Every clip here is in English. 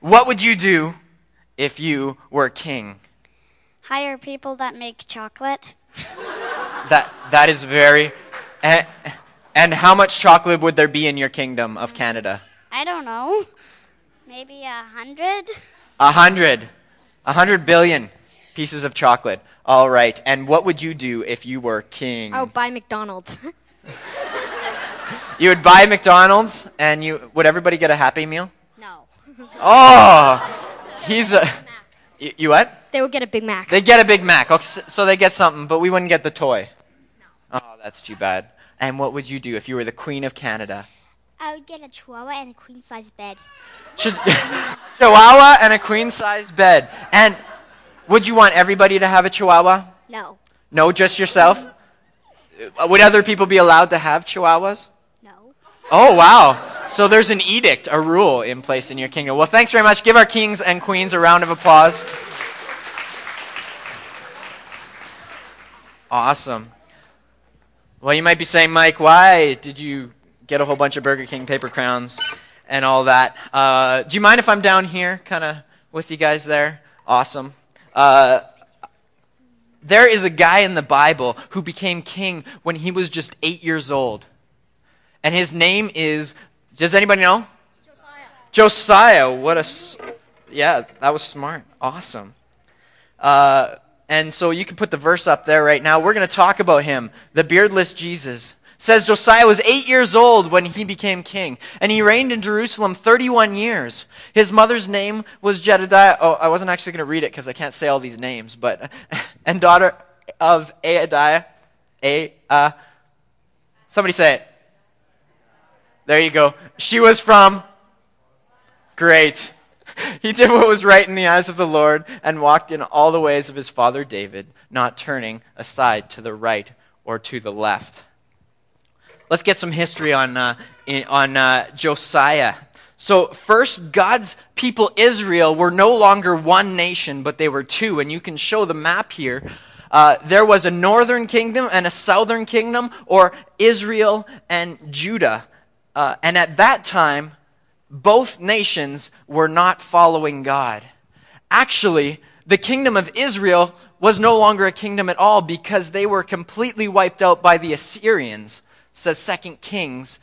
What would you do if you were king? Hire people that make chocolate. That that is very and, and how much chocolate would there be in your kingdom of Canada? I don't know. Maybe a hundred? A hundred. A hundred billion pieces of chocolate. All right. And what would you do if you were king? Oh, buy McDonald's. You would buy McDonald's and you would everybody get a happy meal? No. Oh, he's a. You, you what? they would get a Big Mac. They get a Big Mac. Oh, okay, so so they get something, but we wouldn't get the toy. Oh, that's too bad. And what would you do if you were the Queen of Canada? I would get a chihuahua and a queen size bed. Ch- chihuahua and a queen size bed. And would you want everybody to have a chihuahua? No. No, just yourself? Would other people be allowed to have chihuahuas? Oh, wow. So there's an edict, a rule in place in your kingdom. Well, thanks very much. Give our kings and queens a round of applause. Awesome. Well, you might be saying, Mike, why did you get a whole bunch of Burger King paper crowns and all that? Uh, do you mind if I'm down here, kind of with you guys there? Awesome. Uh, there is a guy in the Bible who became king when he was just eight years old. And his name is, does anybody know? Josiah. Josiah. What a, yeah, that was smart. Awesome. Uh, and so you can put the verse up there right now. We're going to talk about him, the beardless Jesus. says Josiah was eight years old when he became king, and he reigned in Jerusalem 31 years. His mother's name was Jedediah. Oh, I wasn't actually going to read it because I can't say all these names, but, and daughter of Adaiah. A, uh, somebody say it. There you go. She was from. Great. He did what was right in the eyes of the Lord and walked in all the ways of his father David, not turning aside to the right or to the left. Let's get some history on, uh, in, on uh, Josiah. So, first, God's people, Israel, were no longer one nation, but they were two. And you can show the map here. Uh, there was a northern kingdom and a southern kingdom, or Israel and Judah. Uh, and at that time, both nations were not following God. Actually, the kingdom of Israel was no longer a kingdom at all because they were completely wiped out by the Assyrians, says 2 Kings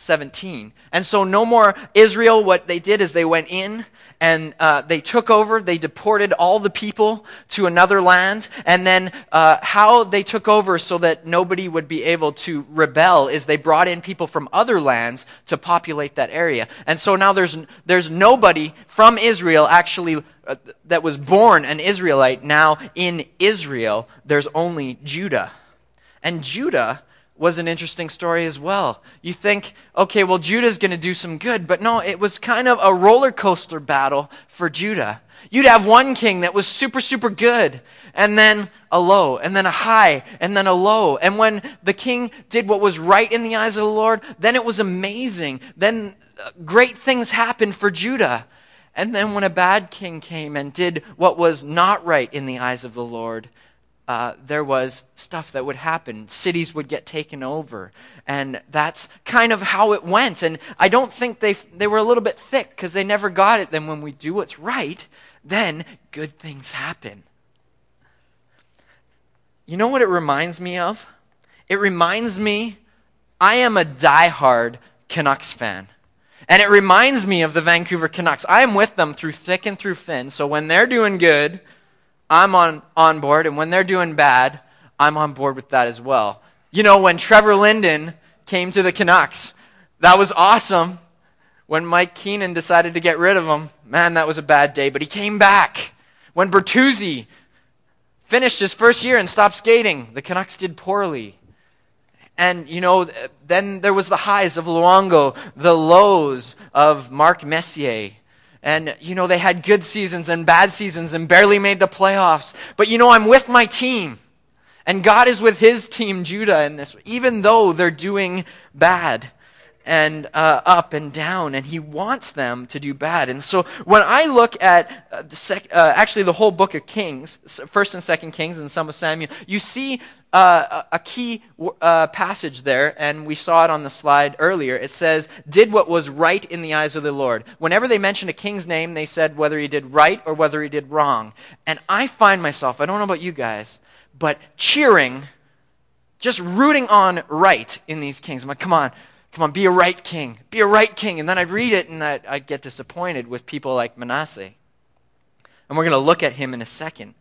17. And so, no more Israel. What they did is they went in and uh, they took over, they deported all the people to another land. And then, uh, how they took over so that nobody would be able to rebel is they brought in people from other lands to populate that area. And so now there's, there's nobody from Israel actually uh, that was born an Israelite now in Israel. There's only Judah. And Judah was an interesting story as well. You think, okay, well, Judah's going to do some good, but no, it was kind of a roller coaster battle for Judah. You'd have one king that was super, super good, and then a low, and then a high, and then a low. And when the king did what was right in the eyes of the Lord, then it was amazing. Then uh, great things happened for Judah. And then when a bad king came and did what was not right in the eyes of the Lord, uh, there was stuff that would happen. Cities would get taken over. And that's kind of how it went. And I don't think they, they were a little bit thick because they never got it. Then when we do what's right, then good things happen. You know what it reminds me of? It reminds me, I am a diehard Canucks fan. And it reminds me of the Vancouver Canucks. I am with them through thick and through thin. So when they're doing good, I'm on, on board, and when they're doing bad, I'm on board with that as well. You know, when Trevor Linden came to the Canucks, that was awesome. When Mike Keenan decided to get rid of him, man, that was a bad day, but he came back. When Bertuzzi finished his first year and stopped skating, the Canucks did poorly. And, you know, then there was the highs of Luongo, the lows of Mark Messier. And, you know, they had good seasons and bad seasons and barely made the playoffs. But, you know, I'm with my team. And God is with his team, Judah, in this, even though they're doing bad. And uh, up and down, and he wants them to do bad. And so when I look at uh, the sec- uh, actually the whole book of Kings, First and Second Kings, and some of Samuel, you see uh, a key uh, passage there, and we saw it on the slide earlier. It says, did what was right in the eyes of the Lord. Whenever they mentioned a king's name, they said whether he did right or whether he did wrong. And I find myself, I don't know about you guys, but cheering, just rooting on right in these kings. I'm like, come on, come on, be a right king, be a right king. And then I'd read it and I, I get disappointed with people like Manasseh. And we're going to look at him in a second.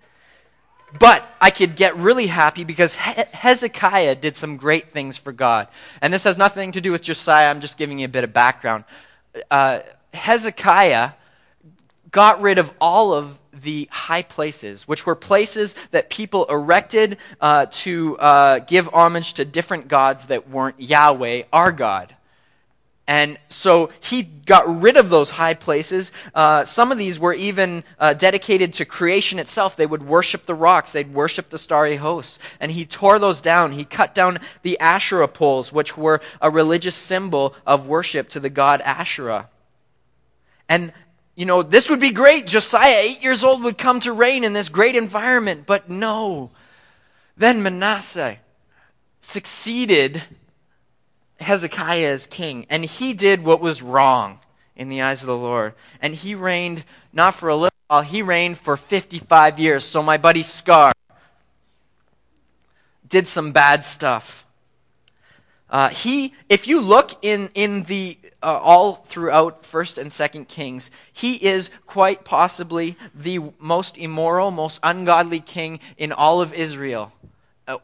But I could get really happy because Hezekiah did some great things for God. And this has nothing to do with Josiah. I'm just giving you a bit of background. Uh, Hezekiah got rid of all of the high places, which were places that people erected uh, to uh, give homage to different gods that weren't Yahweh, our God. And so he got rid of those high places. Uh, some of these were even uh, dedicated to creation itself. They would worship the rocks, they'd worship the starry hosts. And he tore those down. He cut down the Asherah poles, which were a religious symbol of worship to the god Asherah. And, you know, this would be great. Josiah, eight years old, would come to reign in this great environment. But no. Then Manasseh succeeded Hezekiah as king, and he did what was wrong in the eyes of the Lord. And he reigned not for a little while, he reigned for 55 years. So my buddy Scar did some bad stuff. Uh, he, if you look in, in the, uh, all throughout 1st and 2nd Kings, he is quite possibly the most immoral, most ungodly king in all of Israel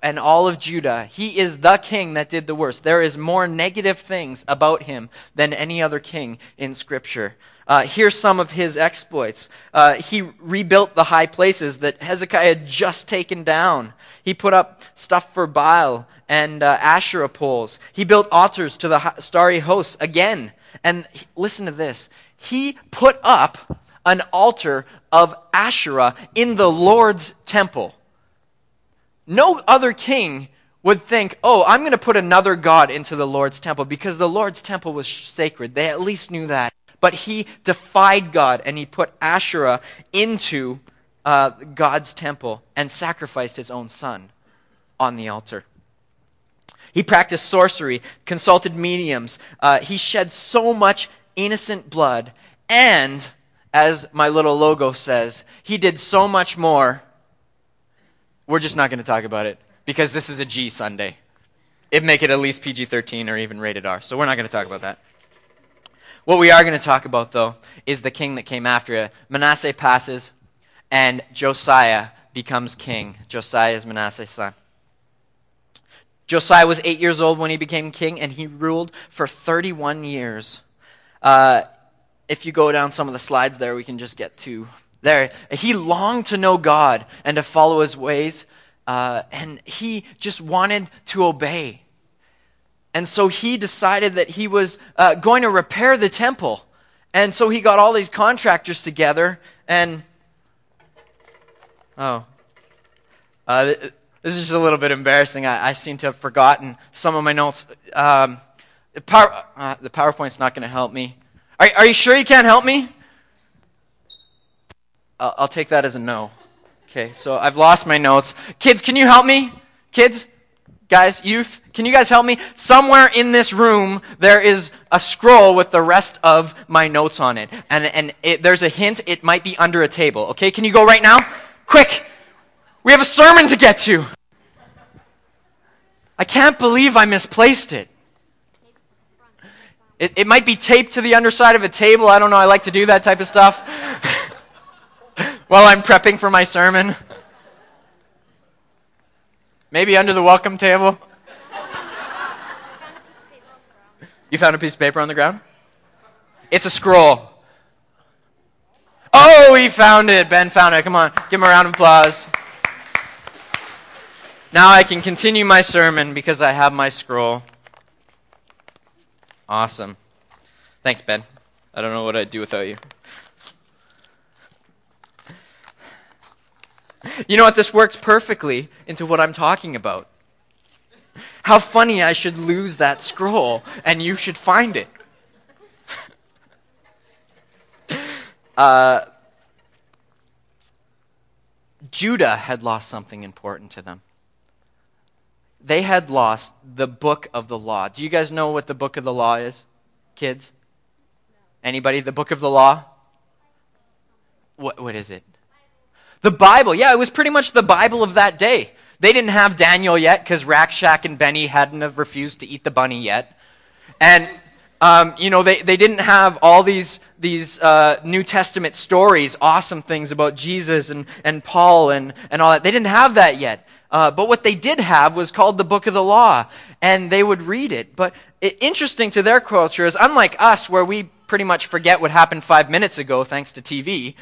and all of Judah. He is the king that did the worst. There is more negative things about him than any other king in Scripture. Uh, here's some of his exploits. Uh, he rebuilt the high places that Hezekiah had just taken down. He put up stuff for Baal and uh, Asherah poles. He built altars to the starry hosts again. And he, listen to this. He put up an altar of Asherah in the Lord's temple. No other king would think, oh, I'm going to put another God into the Lord's temple because the Lord's temple was sacred. They at least knew that. But he defied God and he put Asherah into uh, God's temple and sacrificed his own son on the altar. He practiced sorcery, consulted mediums. Uh, he shed so much innocent blood. And, as my little logo says, he did so much more we're just not going to talk about it because this is a G Sunday. It'd make it at least PG 13 or even rated R. So we're not going to talk about that. What we are going to talk about, though, is the king that came after it. Manasseh passes, and Josiah becomes king. Josiah is Manasseh's son. Josiah was eight years old when he became king, and he ruled for 31 years. Uh, if you go down some of the slides there, we can just get to there. He longed to know God and to follow his ways, uh, and he just wanted to obey. And so he decided that he was uh, going to repair the temple. And so he got all these contractors together, and oh, uh, this is just a little bit embarrassing. I, I seem to have forgotten some of my notes. Um, the, power, uh, the PowerPoint's not going to help me. Are, are you sure you can't help me? I'll, I'll take that as a no. Okay, so I've lost my notes. Kids, can you help me? Kids? Guys, youth, can you guys help me? Somewhere in this room, there is a scroll with the rest of my notes on it. And, and it, there's a hint, it might be under a table. Okay, can you go right now? Quick! We have a sermon to get to. I can't believe I misplaced it. It, it might be taped to the underside of a table. I don't know. I like to do that type of stuff. while I'm prepping for my sermon. Maybe under the welcome table. You found a piece of paper on the ground? It's a scroll. Oh, he found it. Ben found it. Come on, give him a round of applause. Now I can continue my sermon because I have my scroll. Awesome. Thanks, Ben. I don't know what I'd do without you. You know what? This works perfectly into what I'm talking about. How funny I should lose that scroll and you should find it. uh, Judah had lost something important to them. They had lost the book of the law. Do you guys know what the book of the law is, kids? Anybody? The book of the law? What, what is it? The Bible. Yeah, it was pretty much the Bible of that day. They didn't have Daniel yet because Rakshak and Benny hadn't have refused to eat the bunny yet. And, um, you know, they, they didn't have all these, these uh, New Testament stories, awesome things about Jesus and, and Paul and, and all that. They didn't have that yet. Uh, but what they did have was called the Book of the Law, and they would read it. But it, interesting to their culture is, unlike us, where we pretty much forget what happened five minutes ago thanks to TV,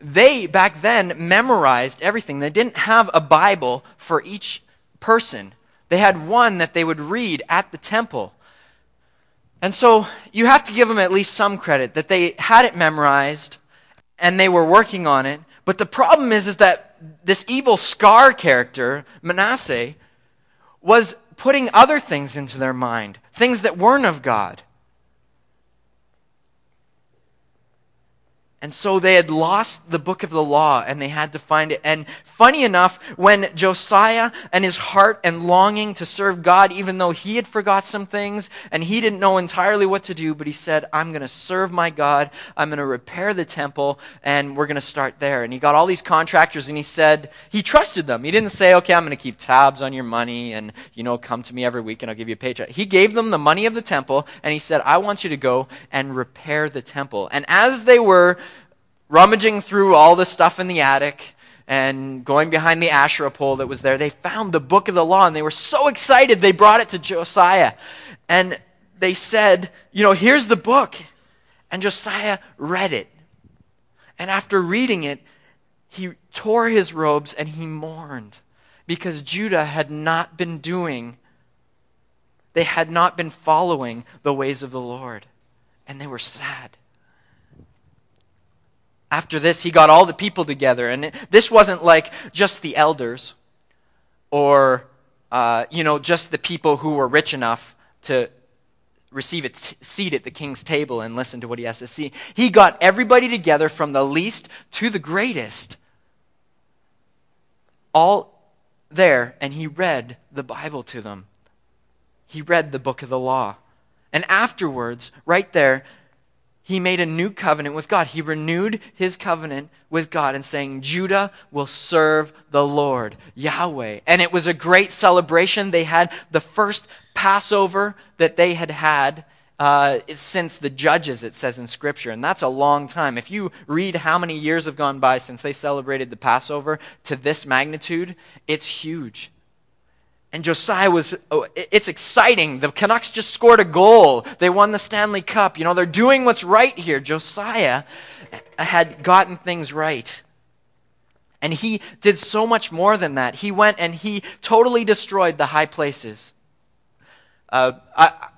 they back then memorized everything. They didn't have a Bible for each person, they had one that they would read at the temple. And so you have to give them at least some credit that they had it memorized and they were working on it. But the problem is, is that this evil scar character, Manasseh, was putting other things into their mind, things that weren't of God. And so they had lost the book of the law and they had to find it. And funny enough, when Josiah and his heart and longing to serve God, even though he had forgot some things and he didn't know entirely what to do, but he said, I'm going to serve my God. I'm going to repair the temple and we're going to start there. And he got all these contractors and he said, he trusted them. He didn't say, okay, I'm going to keep tabs on your money and, you know, come to me every week and I'll give you a paycheck. He gave them the money of the temple and he said, I want you to go and repair the temple. And as they were rummaging through all the stuff in the attic and going behind the Asherah pole that was there, they found the book of the law and they were so excited they brought it to Josiah. And they said, You know, here's the book. And Josiah read it. And after reading it, he tore his robes and he mourned because Judah had not been doing, they had not been following the ways of the Lord. And they were sad after this, he got all the people together. And it, this wasn't like just the elders or, uh, you know, just the people who were rich enough to receive a t- seat at the king's table and listen to what he has to see. He got everybody together from the least to the greatest, all there, and he read the Bible to them. He read the book of the law. And afterwards, right there, he made a new covenant with God. He renewed his covenant with God and saying, Judah will serve the Lord, Yahweh. And it was a great celebration. They had the first Passover that they had had uh, since the Judges, it says in Scripture. And that's a long time. If you read how many years have gone by since they celebrated the Passover to this magnitude, it's huge. And Josiah was, oh, it's exciting. The Canucks just scored a goal. They won the Stanley Cup. You know, they're doing what's right here. Josiah had gotten things right. And he did so much more than that. He went and he totally destroyed the high places. Uh, I,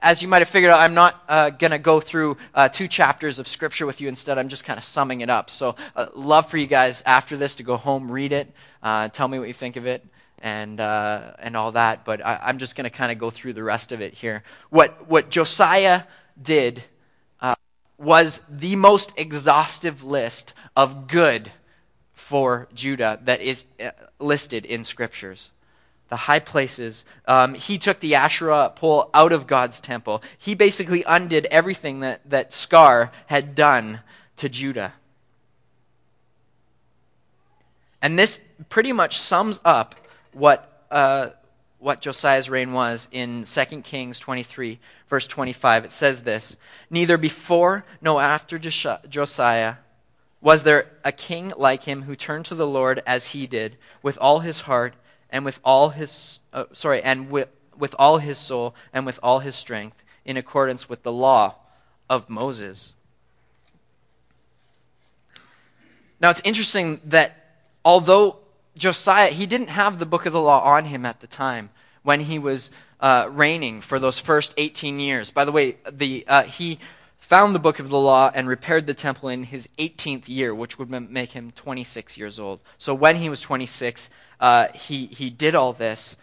as you might have figured out, I'm not uh, going to go through uh, two chapters of Scripture with you. Instead, I'm just kind of summing it up. So, uh, love for you guys after this to go home, read it, uh, tell me what you think of it and, uh, and all that, but I, am just going to kind of go through the rest of it here. What, what Josiah did uh, was the most exhaustive list of good for Judah that is uh, listed in scriptures. The high places. Um, he took the Asherah pole out of God's temple. He basically undid everything that, that Scar had done to Judah. And this pretty much sums up what, uh, what Josiah's reign was in 2 Kings 23, verse 25. It says this Neither before nor after Josiah was there a king like him who turned to the Lord as he did, with all his heart and with all his, uh, sorry, and with, with all his soul and with all his strength, in accordance with the law of Moses. Now it's interesting that although Josiah, he didn't have the book of the law on him at the time when he was uh, reigning for those first 18 years. By the way, the, uh, he found the book of the law and repaired the temple in his 18th year, which would make him 26 years old. So when he was 26, uh, he, he did all this.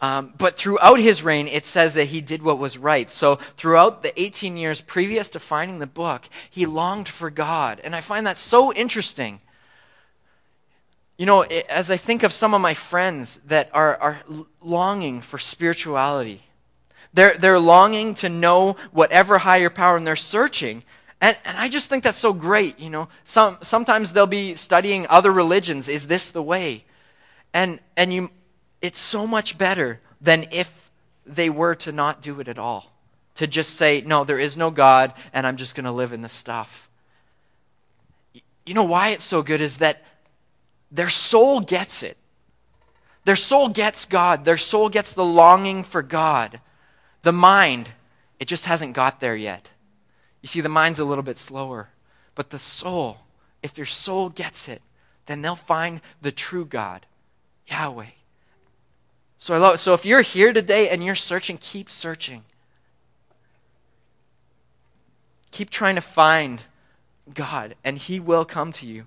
Um, but throughout his reign, it says that he did what was right. So throughout the 18 years previous to finding the book, he longed for God. And I find that so interesting. You know, as I think of some of my friends that are, are longing for spirituality, they're, they're longing to know whatever higher power, and they're searching. And, and I just think that's so great. You know, some, sometimes they'll be studying other religions. Is this the way? And, and you, it's so much better than if they were to not do it at all. To just say, no, there is no God, and I'm just going to live in the stuff. You know why it's so good is that their soul gets it. Their soul gets God. Their soul gets the longing for God. The mind, it just hasn't got there yet. You see, the mind's a little bit slower. But the soul, if their soul gets it, then they'll find the true God, Yahweh. So, love, so if you're here today and you're searching, keep searching. Keep trying to find God, and He will come to you.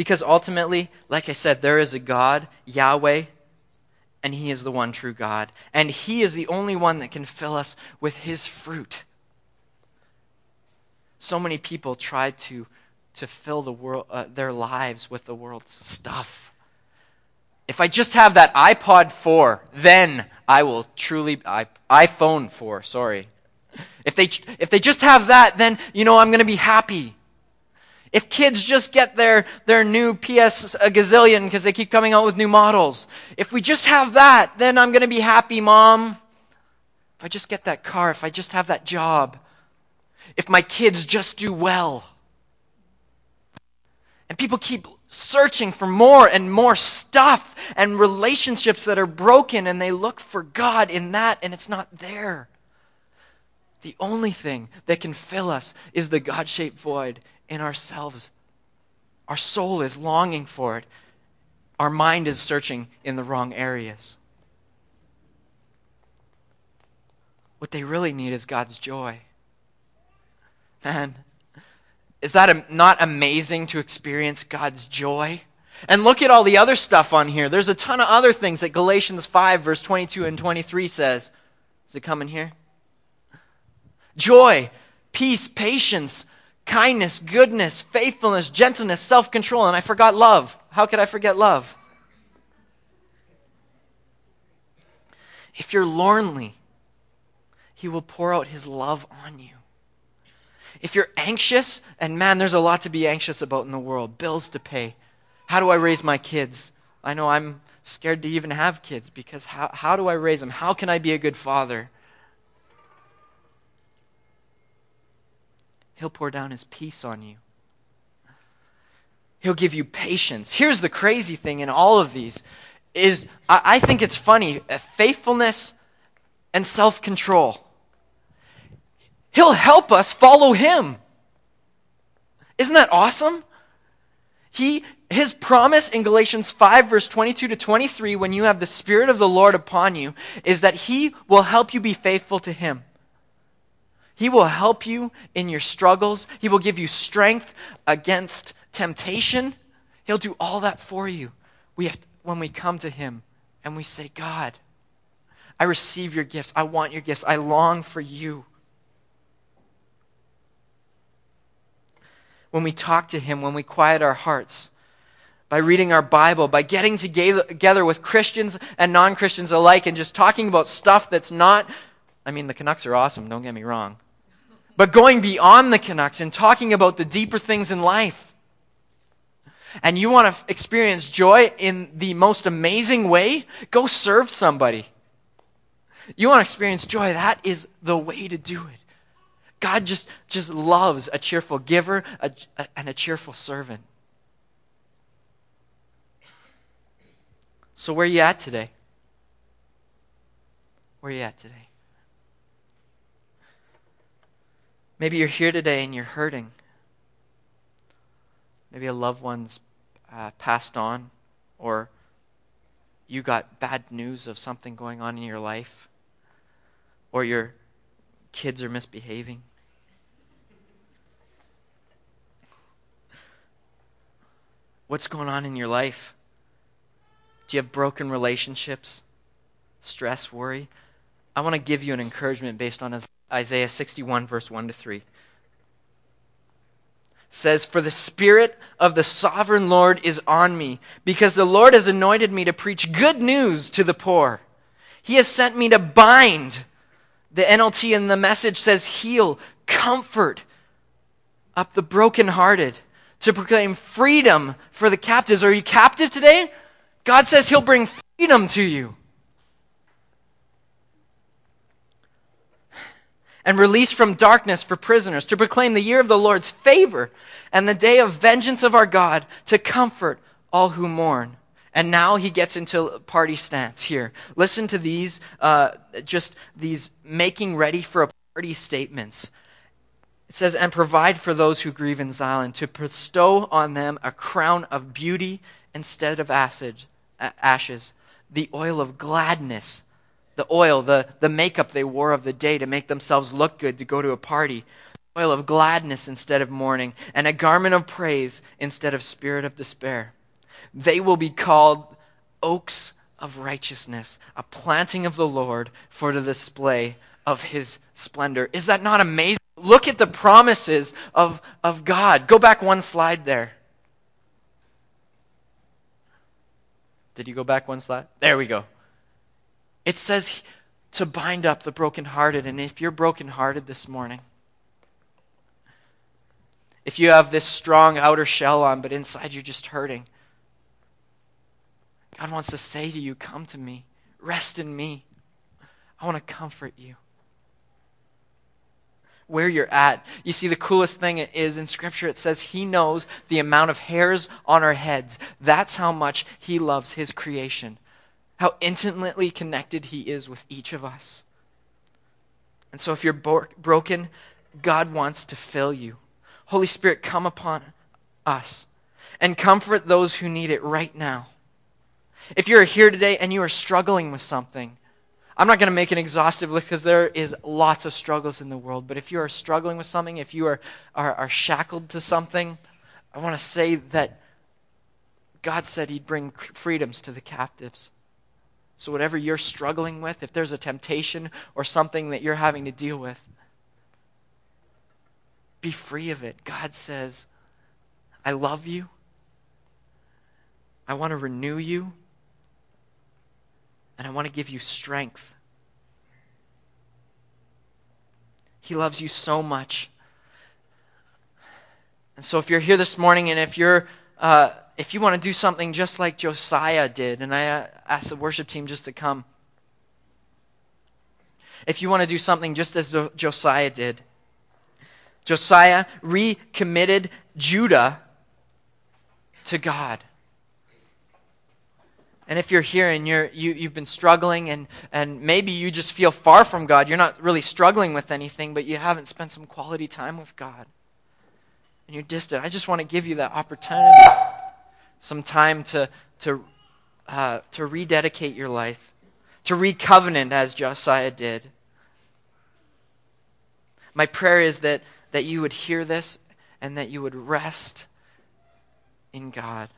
Because ultimately, like I said, there is a God, Yahweh, and He is the one true God. And He is the only one that can fill us with His fruit. So many people try to, to fill the world, uh, their lives with the world's stuff. If I just have that iPod 4, then I will truly, I, iPhone 4, sorry. If they, if they just have that, then, you know, I'm going to be happy. If kids just get their, their new PS a uh, gazillion because they keep coming out with new models, if we just have that, then I'm going to be happy, mom. If I just get that car, if I just have that job, if my kids just do well. And people keep searching for more and more stuff and relationships that are broken, and they look for God in that, and it's not there. The only thing that can fill us is the God shaped void in ourselves. Our soul is longing for it. Our mind is searching in the wrong areas. What they really need is God's joy. Man, is that not amazing to experience God's joy? And look at all the other stuff on here. There's a ton of other things that Galatians 5, verse 22 and 23 says. Is it coming here? Joy, peace, patience, kindness, goodness, faithfulness, gentleness, self control. And I forgot love. How could I forget love? If you're lonely, He will pour out His love on you. If you're anxious, and man, there's a lot to be anxious about in the world bills to pay. How do I raise my kids? I know I'm scared to even have kids because how, how do I raise them? How can I be a good father? He'll pour down his peace on you. He'll give you patience. Here's the crazy thing in all of these is I, I think it's funny, uh, faithfulness and self-control. He'll help us follow him. Isn't that awesome? He his promise in Galatians 5 verse 22 to 23 when you have the spirit of the Lord upon you is that he will help you be faithful to him. He will help you in your struggles. He will give you strength against temptation. He'll do all that for you. We have, when we come to Him and we say, God, I receive your gifts. I want your gifts. I long for you. When we talk to Him, when we quiet our hearts, by reading our Bible, by getting together with Christians and non Christians alike and just talking about stuff that's not. I mean, the Canucks are awesome, don't get me wrong. But going beyond the Canucks and talking about the deeper things in life. And you want to experience joy in the most amazing way? Go serve somebody. You want to experience joy? That is the way to do it. God just, just loves a cheerful giver a, a, and a cheerful servant. So, where are you at today? Where are you at today? Maybe you're here today and you're hurting. Maybe a loved one's uh, passed on, or you got bad news of something going on in your life, or your kids are misbehaving. What's going on in your life? Do you have broken relationships? Stress, worry? I want to give you an encouragement based on Isaiah 61, verse 1 to 3. Says, For the Spirit of the sovereign Lord is on me, because the Lord has anointed me to preach good news to the poor. He has sent me to bind. The NLT in the message says, heal, comfort up the brokenhearted, to proclaim freedom for the captives. Are you captive today? God says He'll bring freedom to you. And release from darkness for prisoners, to proclaim the year of the Lord's favor and the day of vengeance of our God, to comfort all who mourn. And now he gets into party stance here. Listen to these, uh, just these making ready for a party statements. It says, and provide for those who grieve in Zion, to bestow on them a crown of beauty instead of acid, ashes, the oil of gladness, the oil, the, the makeup they wore of the day to make themselves look good to go to a party, oil of gladness instead of mourning, and a garment of praise instead of spirit of despair. They will be called oaks of righteousness, a planting of the Lord for the display of his splendor. Is that not amazing? Look at the promises of, of God. Go back one slide there. Did you go back one slide? There we go. It says to bind up the brokenhearted. And if you're brokenhearted this morning, if you have this strong outer shell on, but inside you're just hurting, God wants to say to you, Come to me, rest in me. I want to comfort you where you're at. You see, the coolest thing is in Scripture, it says He knows the amount of hairs on our heads. That's how much He loves His creation, how intimately connected He is with each of us. And so, if you're broken, God wants to fill you. Holy Spirit, come upon us and comfort those who need it right now. If you're here today and you are struggling with something, I'm not going to make an exhaustive list because there is lots of struggles in the world. But if you are struggling with something, if you are, are, are shackled to something, I want to say that God said He'd bring freedoms to the captives. So, whatever you're struggling with, if there's a temptation or something that you're having to deal with, be free of it. God says, I love you. I want to renew you and I want to give you strength. He loves you so much. And so, if you're here this morning and if you're uh, if you want to do something just like Josiah did, and I uh, ask the worship team just to come. If you want to do something just as Josiah did, Josiah recommitted Judah to God. And if you're here and you're, you, you've been struggling and, and maybe you just feel far from God, you're not really struggling with anything, but you haven't spent some quality time with God, and you're distant, I just want to give you that opportunity, some time to, to, uh, to rededicate your life, to recovenant as Josiah did. My prayer is that, that you would hear this and that you would rest in God.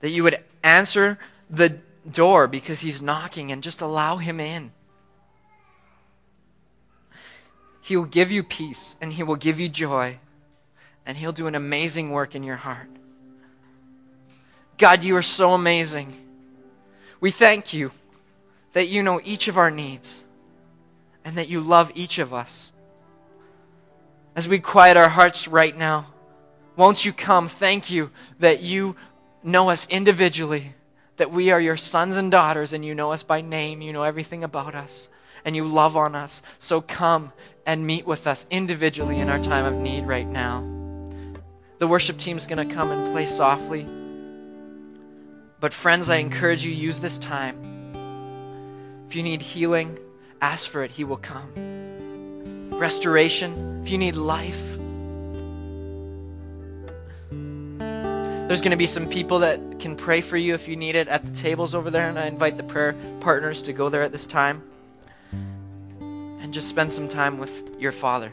That you would answer the door because he's knocking and just allow him in. He will give you peace and he will give you joy and he'll do an amazing work in your heart. God, you are so amazing. We thank you that you know each of our needs and that you love each of us. As we quiet our hearts right now, won't you come? Thank you that you know us individually, that we are your sons and daughters, and you know us by name, you know everything about us, and you love on us. So come and meet with us individually in our time of need right now. The worship team is going to come and play softly. But, friends, I encourage you, use this time. If you need healing, ask for it, He will come. Restoration, if you need life, There's going to be some people that can pray for you if you need it at the tables over there, and I invite the prayer partners to go there at this time just spend some time with your Father.